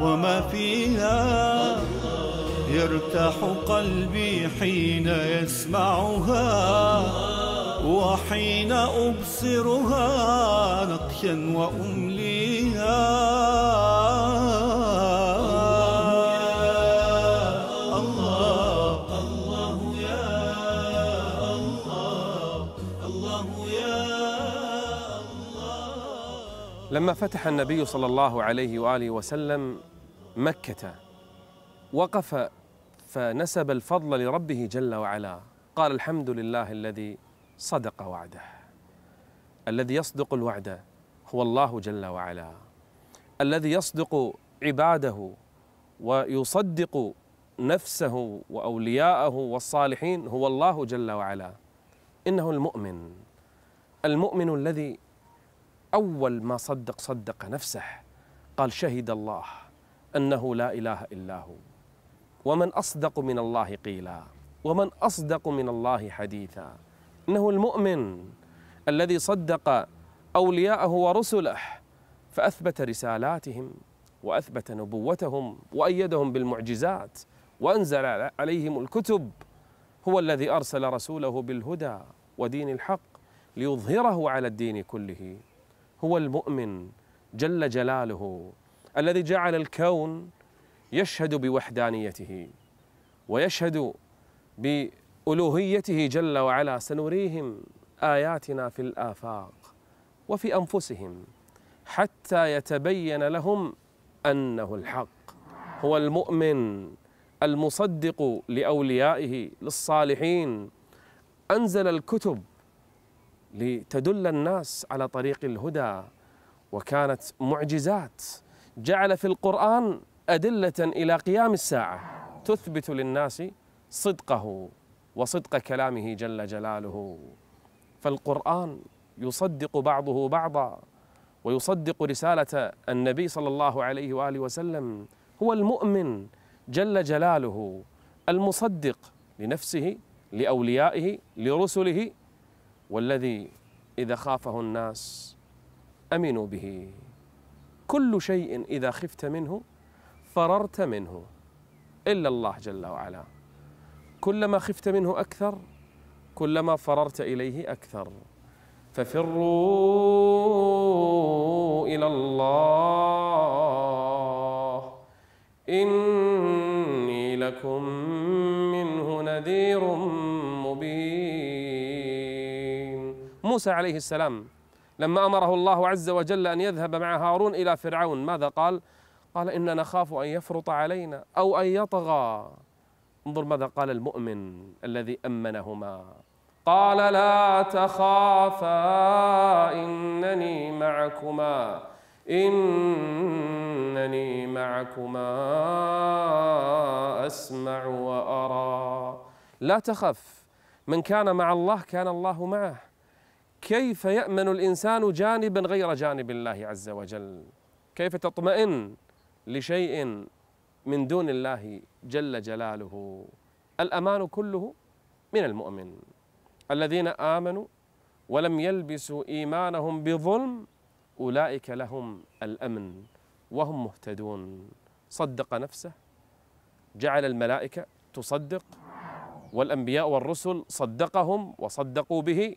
وما فيها. يرتاح قلبي حين يسمعها وحين أبصرها نقشا وأمليها. لما فتح النبي صلى الله عليه وآله وسلم مكة وقف فنسب الفضل لربه جل وعلا قال الحمد لله الذي صدق وعده. الذي يصدق الوعد هو الله جل وعلا. الذي يصدق عباده ويصدق نفسه وأولياءه والصالحين هو الله جل وعلا. إنه المؤمن. المؤمن الذي أول ما صدق صدق نفسه قال شهد الله أنه لا إله إلا هو. ومن أصدق من الله قيلا ومن أصدق من الله حديثا. إنه المؤمن الذي صدق أولياءه ورسله فأثبت رسالاتهم وأثبت نبوتهم وأيدهم بالمعجزات وأنزل عليهم الكتب. هو الذي أرسل رسوله بالهدى ودين الحق ليظهره على الدين كله. هو المؤمن جل جلاله الذي جعل الكون يشهد بوحدانيته ويشهد بألوهيته جل وعلا. سنريهم آياتنا في الآفاق وفي أنفسهم حتى يتبين لهم أنه الحق. هو المؤمن المصدق لأوليائه للصالحين. أنزل الكتب لتدل الناس على طريق الهدى وكانت معجزات. جعل في القرآن أدلة إلى قيام الساعة. تثبت للناس صدقه وصدق كلامه جل جلاله. فالقرآن يصدق بعضه بعضا ويصدق رسالة النبي صلى الله عليه وآله وسلم. هو المؤمن جل جلاله المصدق لنفسه لأوليائه لرسله والذي إذا خافه الناس أمنوا به. كل شيء إذا خفت منه فررت منه. إلا الله جل وعلا. كلما خفت منه أكثر كلما فررت إليه أكثر. ففروا إلى الله. إني لكم منه نذير موسى عليه السلام لما أمره الله عز وجل أن يذهب مع هارون إلى فرعون ماذا قال؟ قال أنا نخاف أن يفرط علينا أو أن يطغى. انظر ماذا قال المؤمن الذي أمنهما. قال لا تخافا إنني معكما إنني معكما أسمع وأرى. لا تخف من كان مع الله كان الله معه. كيف يأمن الإنسان جانبا غير جانب الله عز وجل؟ كيف تطمئن لشيء من دون الله جل جلاله؟ الأمان كله من المؤمن. الذين آمنوا ولم يلبسوا إيمانهم بظلم أولئك لهم الأمن وهم مهتدون. صدق نفسه جعل الملائكة تصدق والأنبياء والرسل صدقهم وصدقوا به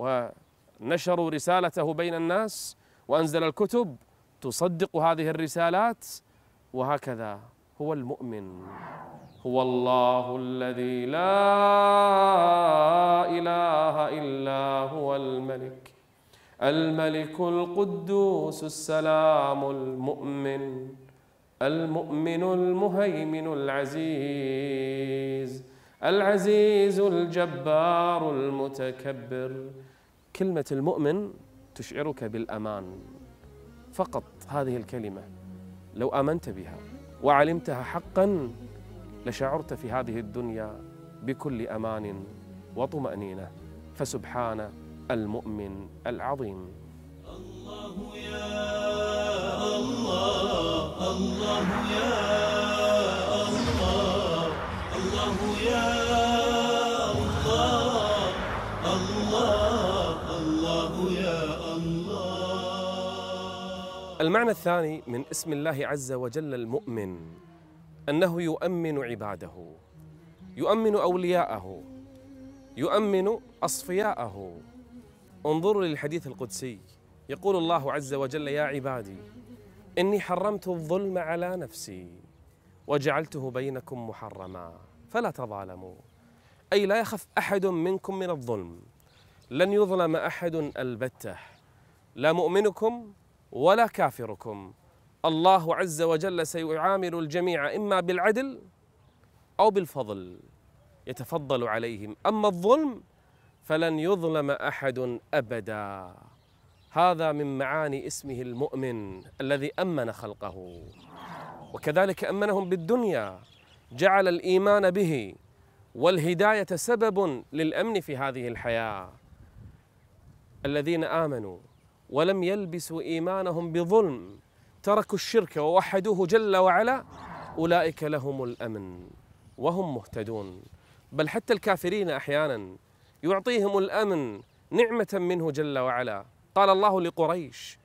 ونشروا رسالته بين الناس وأنزل الكتب تصدق هذه الرسالات وهكذا. هو المؤمن. هو الله الذي لا إله إلا هو الملك. الملك القدوس السلام المؤمن. المؤمن المهيمن العزيز. العزيز الجبار المتكبر. كلمة المؤمن تشعرك بالأمان. فقط هذه الكلمة لو آمنت بها وعلمتها حقا لشعرت في هذه الدنيا بكل أمان وطمأنينة. فسبحان المؤمن العظيم. الله يا الله الله يا المعنى الثاني من اسم الله عز وجل المؤمن أنه يؤمن عباده يؤمن أولياءه يؤمن أصفياءه. انظروا للحديث القدسي يقول الله عز وجل يا عبادي إني حرمت الظلم على نفسي وجعلته بينكم محرما فلا تظالموا. أي لا يخف أحد منكم من الظلم لن يظلم أحد البتة. لا مؤمنكم ولا كافركم. الله عز وجل سيعامل الجميع إما بالعدل أو بالفضل يتفضل عليهم. أما الظلم فلن يظلم أحد أبدا. هذا من معاني اسمه المؤمن الذي أمن خلقه. وكذلك أمنهم بالدنيا جعل الإيمان به والهداية سبب للأمن في هذه الحياة. الذين آمنوا ولم يلبسوا إيمانهم بظلم تركوا الشرك ووحدوه جل وعلا أولئك لهم الأمن وهم مهتدون. بل حتى الكافرين أحيانا يعطيهم الأمن نعمة منه جل وعلا. قال الله لقريش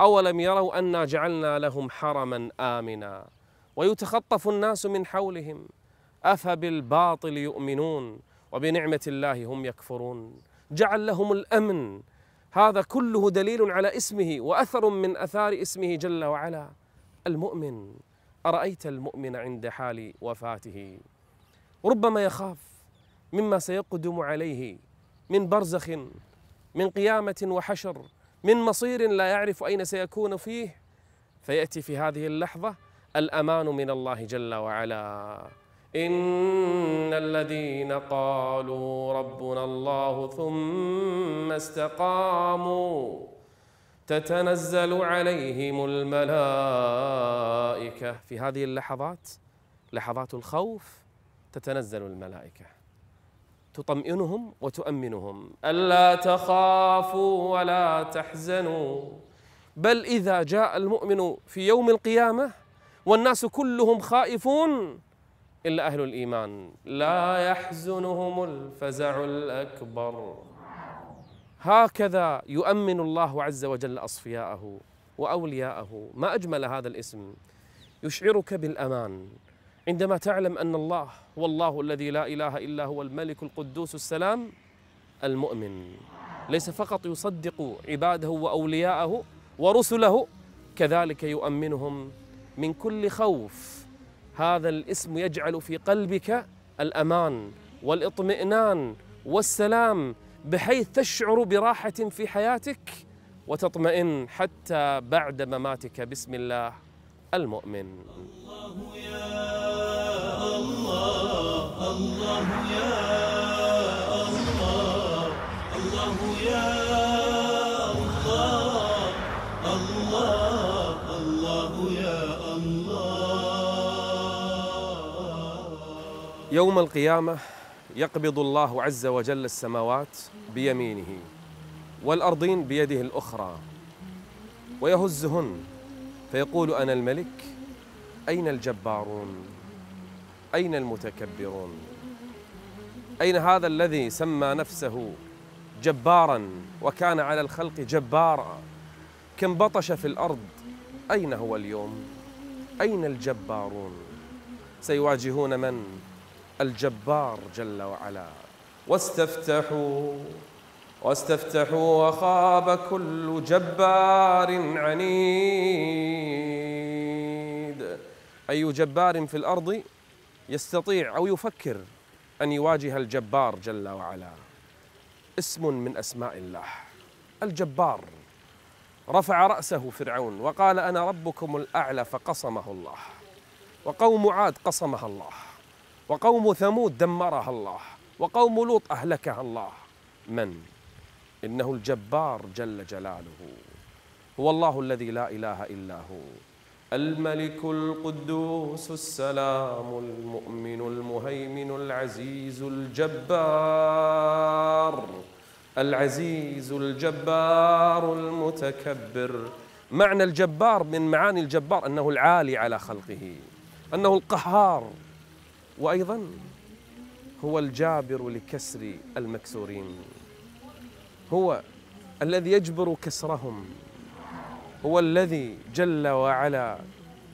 أولم يروا أنا جعلنا لهم حرما آمنا ويتخطف الناس من حولهم؟ أفبالباطل يؤمنون وبنعمة الله هم يكفرون؟ جعل لهم الأمن هذا كله دليل على اسمه وأثر من أثار اسمه جل وعلا. المؤمن أرأيت المؤمن عند حال وفاته؟ ربما يخاف مما سيقدم عليه من برزخ من قيامة وحشر من مصير لا يعرف أين سيكون فيه. فيأتي في هذه اللحظة الأمان من الله جل وعلا. إن الذين قالوا ربنا الله ثم استقاموا تتنزل عليهم الملائكة. في هذه اللحظات لحظات الخوف تتنزل الملائكة. تطمئنهم وتؤمنهم. ألا تخافوا ولا تحزنوا. بل إذا جاء المؤمن في يوم القيامة والناس كلهم خائفون إلا أهل الإيمان. لا يحزنهم الفزع الأكبر. هكذا يؤمن الله عز وجل أصفياءه وأولياءه. ما أجمل هذا الاسم. يشعرك بالأمان. عندما تعلم أن الله هو الله الذي لا إله إلا هو الملك القدوس السلام المؤمن. ليس فقط يصدق عباده وأولياءه ورسله كذلك يؤمنهم من كل خوف. هذا الاسم يجعل في قلبك الأمان والإطمئنان والسلام بحيث تشعر براحة في حياتك وتطمئن حتى بعد مماتك. بسم الله المؤمن. الله يا الله الله يا الله الله يا يوم القيامة يقبض الله عز وجل السماوات بيمينه والأرضين بيده الأخرى ويهزهن. فيقول أنا الملك أين الجبارون؟ أين المتكبرون؟ أين هذا الذي سمى نفسه جبارا وكان على الخلق جبارا؟ كم بطش في الأرض أين هو اليوم؟ أين الجبارون؟ سيواجهون من؟ الجبار جل وعلا. واستفتحوا واستفتحوا وخاب كل جبار عنيد. أي جبار في الأرض يستطيع أو يفكر أن يواجه الجبار جل وعلا. اسم من أسماء الله. الجبار. رفع رأسه فرعون وقال أنا ربكم الأعلى فقصمه الله. وقوم عاد قصمها الله. وقوم ثمود دمرها الله وقوم لوط أهلكها الله. من؟ إنه الجبار جل جلاله. هو الله الذي لا إله إلا هو. الملك القدوس السلام المؤمن المهيمن العزيز الجبار. العزيز الجبار المتكبر. معنى الجبار من معاني الجبار أنه العالي على خلقه أنه القهار. وأيضا هو الجابر لكسر المكسورين. هو الذي يجبر كسرهم. هو الذي جل وعلا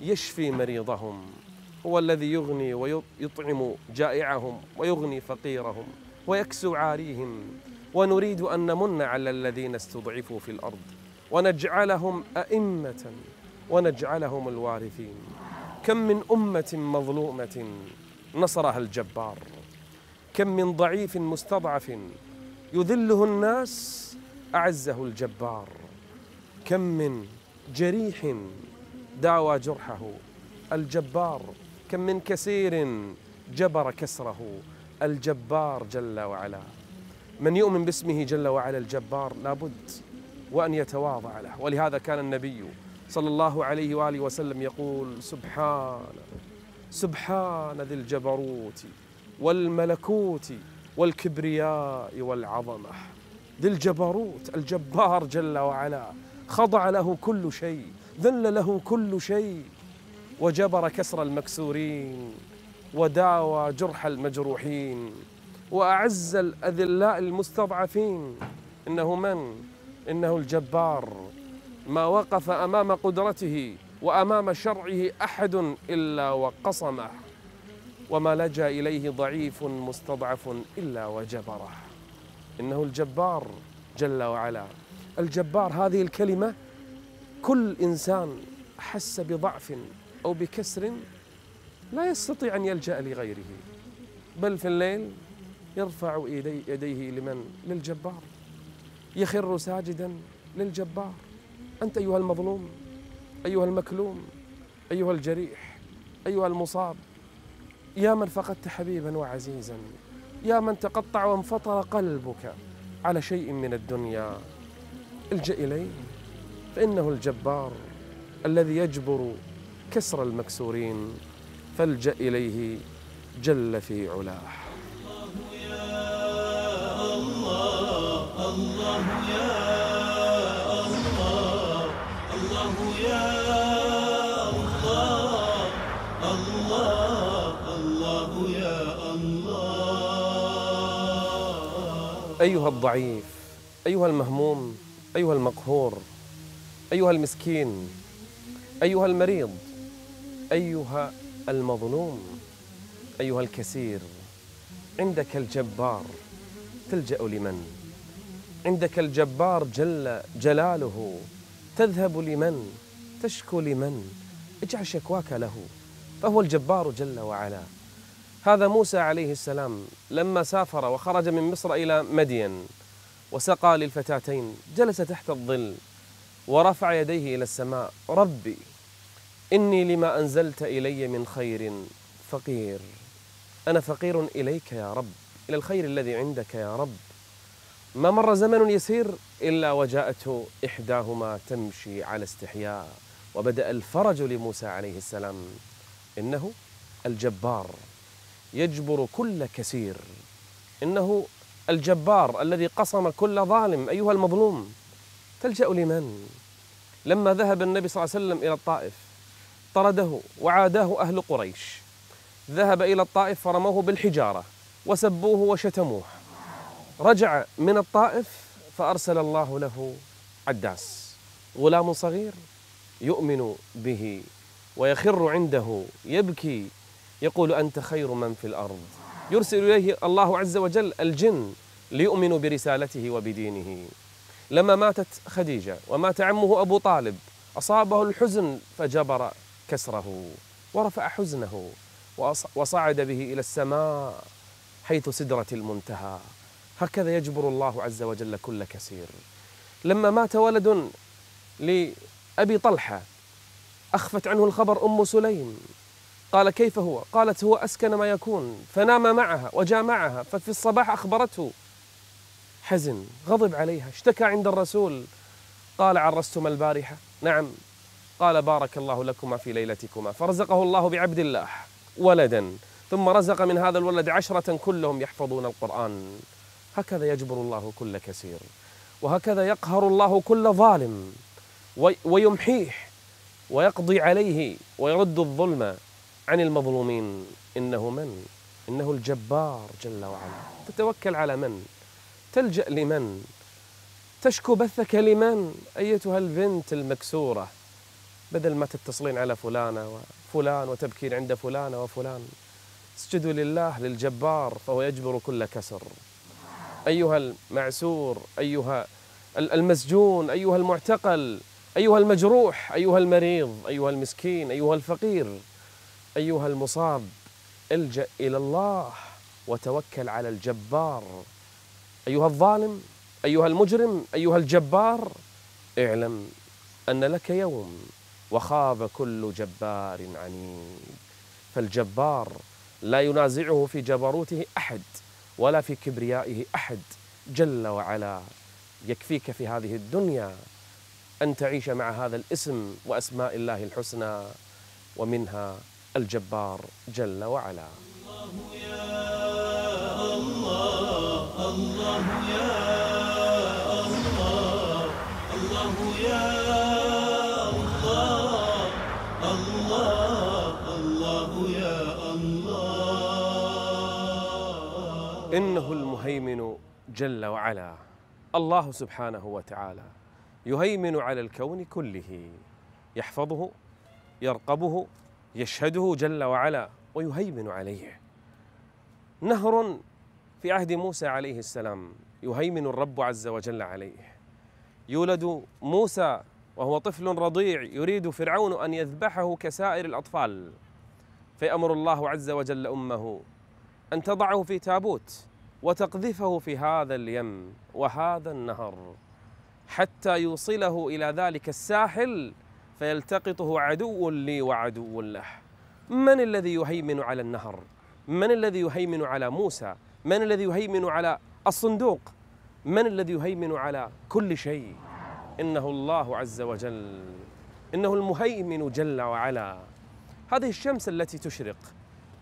يشفي مريضهم. هو الذي يغني ويطعم جائعهم ويغني فقيرهم ويكسو عاريهم. ونريد أن نمن على الذين استضعفوا في الأرض. ونجعلهم أئمة. ونجعلهم الوارثين. كم من أمة مظلومة. نصرها الجبار. كم من ضعيف مستضعف يذله الناس أعزه الجبار. كم من جريح داوى جرحه الجبار. كم من كسير جبر كسره الجبار جل وعلا. من يؤمن باسمه جل وعلا الجبار لابد وأن يتواضع له. ولهذا كان النبي صلى الله عليه وآله وسلم يقول سبحان سبحان ذي الجبروت والملكوت والكبرياء والعظمة. ذي الجبروت الجبار جل وعلا. خضع له كل شيء ذل له كل شيء. وجبر كسر المكسورين وداوى جرح المجروحين. وأعز الأذلاء المستضعفين. إنه من؟ إنه الجبار. ما وقف أمام قدرته. وأمام شرعه أحد إلا وقصمه وما لجأ إليه ضعيف مستضعف إلا وجبره. إنه الجبار جل وعلا. الجبار هذه الكلمة كل إنسان حس بضعف أو بكسر لا يستطيع أن يلجأ لغيره بل في الليل يرفع يديه لمن؟ للجبار. يخر ساجدا للجبار. أنت أيها المظلوم أيها المكلوم أيها الجريح أيها المصاب يا من فقدت حبيبا وعزيزا يا من تقطع وانفطر قلبك على شيء من الدنيا الجأ إليه فإنه الجبار الذي يجبر كسر المكسورين فالجأ إليه جل في علاه. الله يا الله الله يا يا الله الله الله يا الله. أيها الضعيف أيها المهموم أيها المقهور أيها المسكين أيها المريض أيها المظلوم أيها الكسير عندك الجبار تلجأ لمن؟ عندك الجبار جل جلاله تذهب لمن؟ تشكو لمن؟ اجعل شكواك له فهو الجبار جل وعلا. هذا موسى عليه السلام لما سافر وخرج من مصر إلى مدين وسقى للفتاتين جلس تحت الظل ورفع يديه إلى السماء. ربي إني لما أنزلت إلي من خير فقير. أنا فقير إليك يا رب إلى الخير الذي عندك يا رب. ما مر زمن يسير إلا وجاءته إحداهما تمشي على استحياء. وبدأ الفرج لموسى عليه السلام. إنه الجبار يجبر كل كسير. إنه الجبار الذي قصم كل ظالم أيها المظلوم. تلجأ لمن؟ لما ذهب النبي صلى الله عليه وسلم إلى الطائف طرده وعاداه أهل قريش. ذهب إلى الطائف فرموه بالحجارة وسبوه وشتموه. رجع من الطائف فأرسل الله له عداس غلام صغير. يؤمن به ويخر عنده يبكي يقول أنت خير من في الأرض. يرسل إليه الله عز وجل الجن ليؤمنوا برسالته وبدينه. لما ماتت خديجة ومات عمه أبو طالب أصابه الحزن فجبر كسره ورفع حزنه وصعد به إلى السماء حيث سدره المنتهى. هكذا يجبر الله عز وجل كل كسير. لما مات ولد لابي طلحة أخفت عنه الخبر أم سليم. قال كيف هو؟ قالت هو أسكن ما يكون فنام معها وجامعها ففي الصباح أخبرته. حزن غضب عليها اشتكى عند الرسول. قال عرستم البارحة. نعم. قال بارك الله لكما في ليلتكما. فرزقه الله بعبد الله ولدا. ثم رزق من هذا الولد عشرة كلهم يحفظون القرآن. هكذا يجبر الله كل كثير وهكذا يقهر الله كل ظالم. ويمحيه ويقضي عليه ويرد الظلم عن المظلومين إنه من؟ إنه الجبار جل وعلا تتوكل على من؟ تلجأ لمن؟ تشكو بثك لمن؟ أيتها البنت المكسورة بدل ما تتصلين على فلانة وفلان وتبكين عند فلانة وفلان اسجدوا لله للجبار فهو يجبر كل كسر أيها المعسور أيها المسجون أيها المعتقل أيها المجروح أيها المريض أيها المسكين أيها الفقير أيها المصاب إلجأ إلى الله وتوكل على الجبار. أيها الظالم أيها المجرم أيها الجبار اعلم أن لك يوم وخاب كل جبار عنيد. فالجبار لا ينازعه في جبروته أحد ولا في كبريائه أحد. جل وعلا يكفيك في هذه الدنيا أن تعيش مع هذا الاسم وأسماء الله الحسنى ومنها الجبار جل وعلا. الله يا الله الله يا الله الله يا الله الله يا الله إنه المهيمن جل وعلا. الله سبحانه وتعالى. يهيمن على الكون كله. يحفظه يرقبه يشهده جل وعلا ويهيمن عليه. نهر في عهد موسى عليه السلام يهيمن الرب عز وجل عليه. يولد موسى وهو طفل رضيع يريد فرعون أن يذبحه كسائر الأطفال. فيأمر الله عز وجل أمه أن تضعه في تابوت وتقذفه في هذا اليم وهذا النهر. حتى يوصله إلى ذلك الساحل فيلتقطه عدو لي وعدو له. من الذي يهيمن على النهر؟ من الذي يهيمن على موسى؟ من الذي يهيمن على الصندوق؟ من الذي يهيمن على كل شيء؟ إنه الله عز وجل إنه المهيمن جل وعلا. هذه الشمس التي تشرق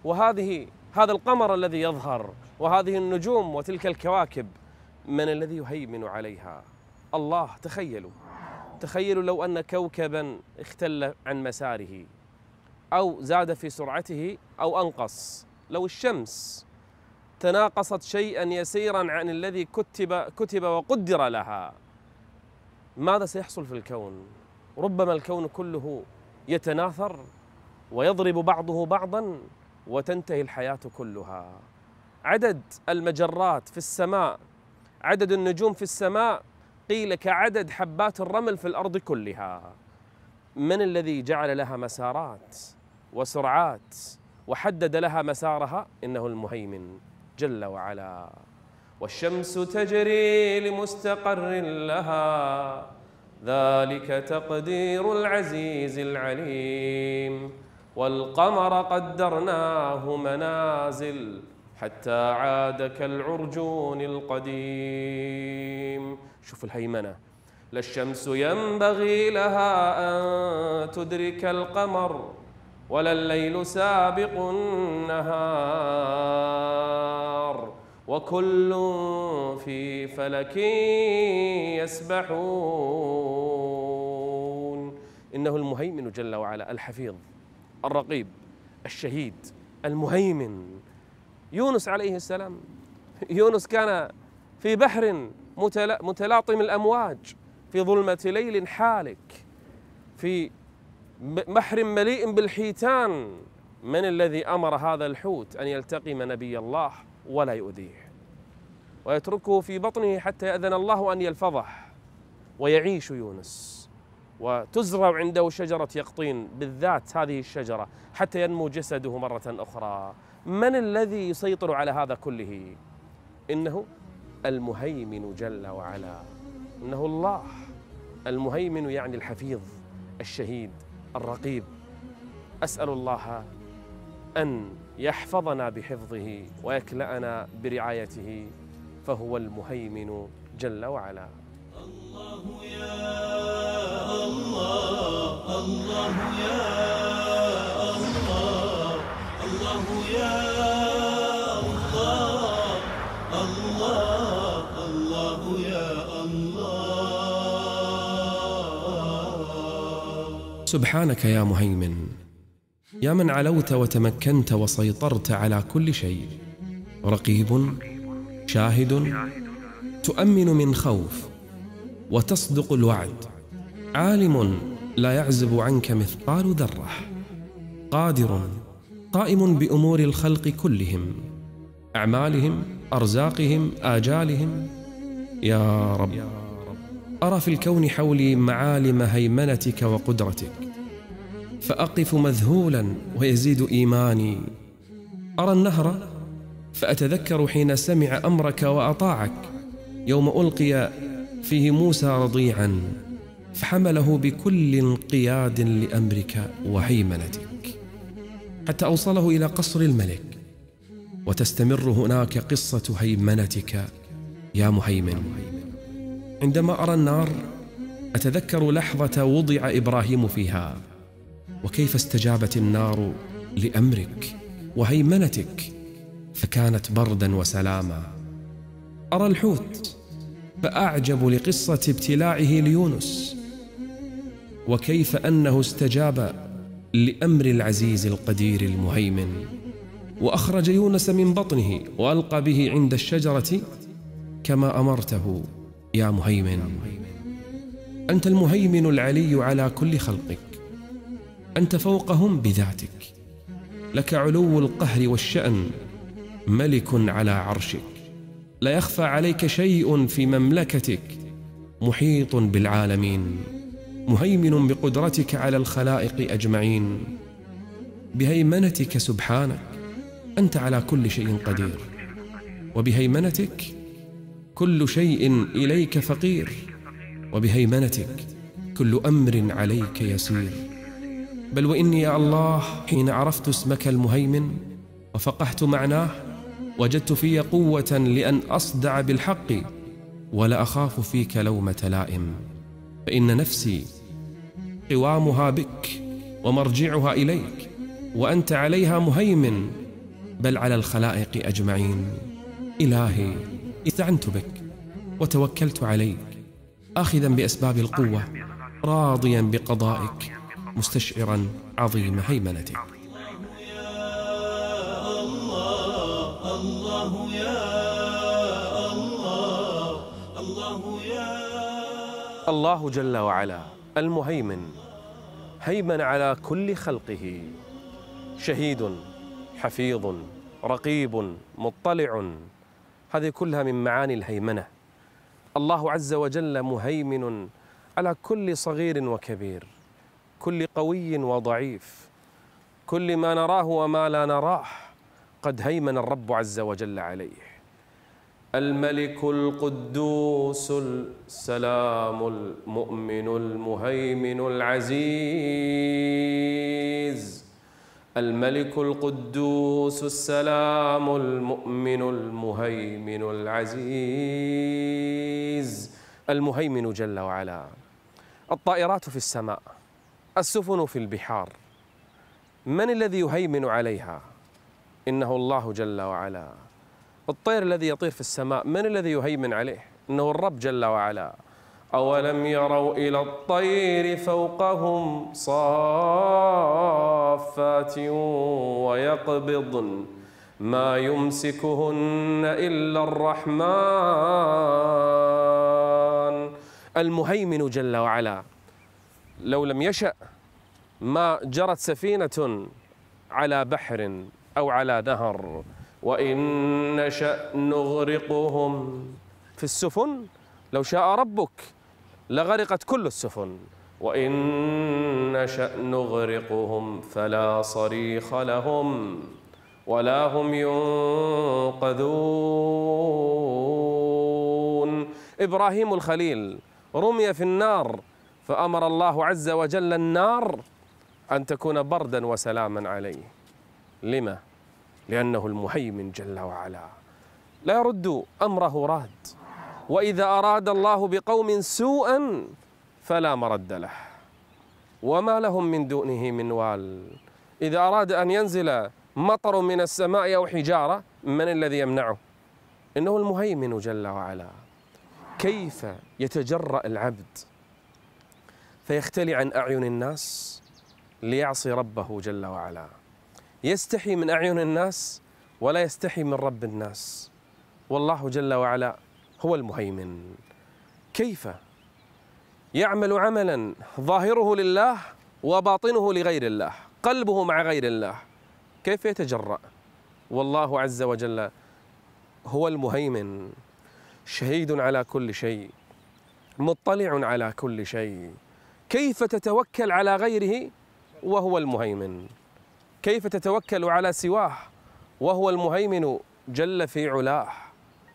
وهذه هذا القمر الذي يظهر وهذه النجوم وتلك الكواكب من الذي يهيمن عليها؟ الله تخيلوا تخيلوا لو أن كوكبا اختل عن مساره أو زاد في سرعته أو أنقص. لو الشمس تناقصت شيئا يسيرا عن الذي كتب كتب وقدر لها ماذا سيحصل في الكون؟ ربما الكون كله يتناثر ويضرب بعضه بعضا وتنتهي الحياة كلها. عدد المجرات في السماء عدد النجوم في السماء قيل كعدد حبات الرمل في الأرض كلها. من الذي جعل لها مسارات وسرعات وحدد لها مسارها؟ إنه المهيمن جل وعلا. والشمس تجري لمستقر لها. ذلك تقدير العزيز العليم. والقمر قدرناه منازل حتى عاد كالعرجون القديم. شوف الهيمنة. لا الشمس ينبغي لها أن تدرك القمر ولا الليل سابق النهار. وكل في فلك يسبحون. إنه المهيمن جل وعلا الحفيظ الرقيب الشهيد المهيمن. يونس عليه السلام يونس كان في بحر متلاطم الأمواج. في ظلمة ليل حالك. في بحر مليء بالحيتان. من الذي أمر هذا الحوت أن يلتقم نبي الله ولا يؤذيه؟ ويتركه في بطنه حتى يأذن الله أن يلفظه. ويعيش يونس. وتزرع عنده شجرة يقطين بالذات هذه الشجرة حتى ينمو جسده مرة أخرى. من الذي يسيطر على هذا كله؟ إنه المهيمن جل وعلا. إنه الله. المهيمن يعني الحفيظ الشهيد الرقيب. أسأل الله أن يحفظنا بحفظه ويكلأنا برعايته فهو المهيمن جل وعلا. الله سبحانك يا مهيمن. يا من علوت وتمكنت وسيطرت على كل شيء. رقيب شاهد تؤمن من خوف وتصدق الوعد. عالم لا يعزب عنك مثقال ذرة. قادر قائم بأمور الخلق كلهم. أعمالهم أرزاقهم آجالهم. يا رب. أرى في الكون حولي معالم هيمنتك وقدرتك فأقف مذهولا ويزيد إيماني. أرى النهر فأتذكر حين سمع أمرك وأطاعك. يوم ألقي فيه موسى رضيعا فحمله بكل انقياد لأمرك وهيمنتك. حتى أوصله إلى قصر الملك وتستمر هناك قصة هيمنتك يا مهيمن. عندما أرى النار أتذكر لحظة وضع إبراهيم فيها. وكيف استجابت النار لأمرك وهيمنتك فكانت بردا وسلاما. أرى الحوت فأعجب لقصة ابتلاعه ليونس. وكيف أنه استجاب لأمر العزيز القدير المهيمن. وأخرج يونس من بطنه وألقى به عند الشجرة كما أمرته. يا مهيمن أنت المهيمن العلي على كل خلقك. أنت فوقهم بذاتك. لك علو القهر والشأن ملك على عرشك. لا يخفى عليك شيء في مملكتك. محيط بالعالمين. مهيمن بقدرتك على الخلائق أجمعين. بهيمنتك سبحانك. أنت على كل شيء قدير. وبهيمنتك كل شيء إليك فقير وبهيمنتك كل أمر عليك يسير. بل وإني يا الله حين عرفت اسمك المهيمن وفقهت معناه وجدت في قوة لأن أصدع بالحق ولا أخاف فيك لومة لائم. فإن نفسي قوامها بك ومرجعها إليك وأنت عليها مهيمن بل على الخلائق أجمعين. إلهي استعنت بك وتوكلت عليك اخذا بأسباب القوة راضيا بقضائك مستشعرا عظيم هيمنتك. الله يا الله الله يا الله جل وعلا المهيمن هيمن على كل خلقه. شهيد حفيظ رقيب مطلع. هذه كلها من معاني الهيمنة. الله عز وجل مهيمن على كل صغير وكبير كل قوي وضعيف كل ما نراه وما لا نراه قد هيمن الرب عز وجل عليه. الملك القدوس السلام المؤمن المهيمن العزيز. الملك القدوس السلام المؤمن المهيمن العزيز. المهيمن جل وعلا. الطائرات في السماء السفن في البحار. من الذي يهيمن عليها؟ إنه الله جل وعلا. الطير الذي يطير في السماء من الذي يهيمن عليه؟ إنه الرب جل وعلا. أولم يروا إلى الطير فوقهم صافات ويقبضن ما يمسكهن إلا الرحمن. المهيمن جل وعلا لو لم يشأ ما جرت سفينة على بحر أو على نهر وإن نشا نغرقهم. في السفن لو شاء ربك لغرقت كل السفن. وإن نشأ نغرقهم فلا صريخ لهم ولا هم ينقذون. إبراهيم الخليل رمي في النار فأمر الله عز وجل النار أن تكون بردا وسلاما عليه. لما؟ لأنه المهيمن جل وعلا. لا يرد أمره راد. وإذا أراد الله بقوم سوءا فلا مرد له. وما لهم من دونه من وال. إذا أراد أن ينزل مطر من السماء أو حجارة من الذي يمنعه؟ إنه المهيمن جل وعلا. كيف يتجرأ العبد فيختلي عن أعين الناس ليعصي ربه جل وعلا؟ يستحي من أعين الناس ولا يستحي من رب الناس. والله جل وعلا هو المهيمن. كيف؟ يعمل عملا ظاهره لله وباطنه لغير الله قلبه مع غير الله. كيف يتجرأ؟ والله عز وجل هو المهيمن شهيد على كل شيء مطلع على كل شيء. كيف تتوكل على غيره؟ وهو المهيمن. كيف تتوكل على سواه؟ وهو المهيمن جل في علاه.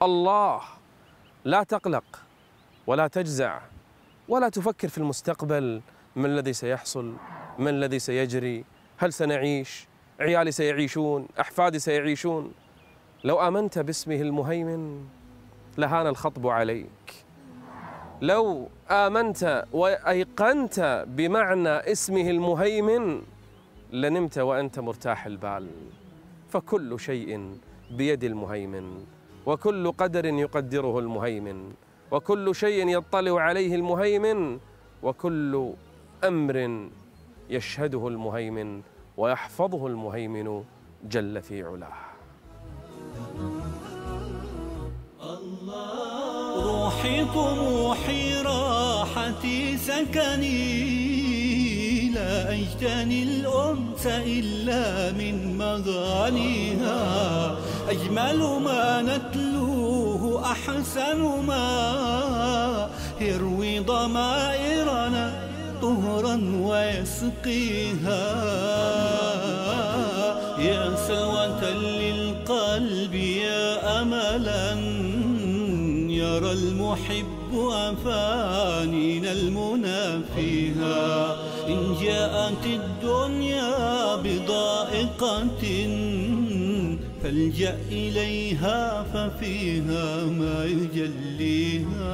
الله لا تقلق ولا تجزع ولا تفكر في المستقبل ما الذي سيحصل؟ ما الذي سيجري؟ هل سنعيش؟ عيالي سيعيشون؟ أحفادي سيعيشون؟ لو آمنت باسمه المهيمن لهان الخطب عليك. لو آمنت وأيقنت بمعنى اسمه المهيمن لنمت وأنت مرتاح البال. فكل شيء بيد المهيمن. وكل قدر يقدره المهيمن وكل شيء يطلع عليه المهيمن وكل أمر يشهده المهيمن ويحفظه المهيمن جل في علاه. روحي طموحي راحتي سكني لا أجتني الأنس إلا من مغانيها. أجمل ما نتلوه أحسن ما يروي ضمائرنا طهرا ويسقيها. يا سلوة للقلب يا أملا يرى المحب أفانينا المنى فيها. إن جاءت الدنيا بضائقة فالجأ إليها ففيها ما يجليها.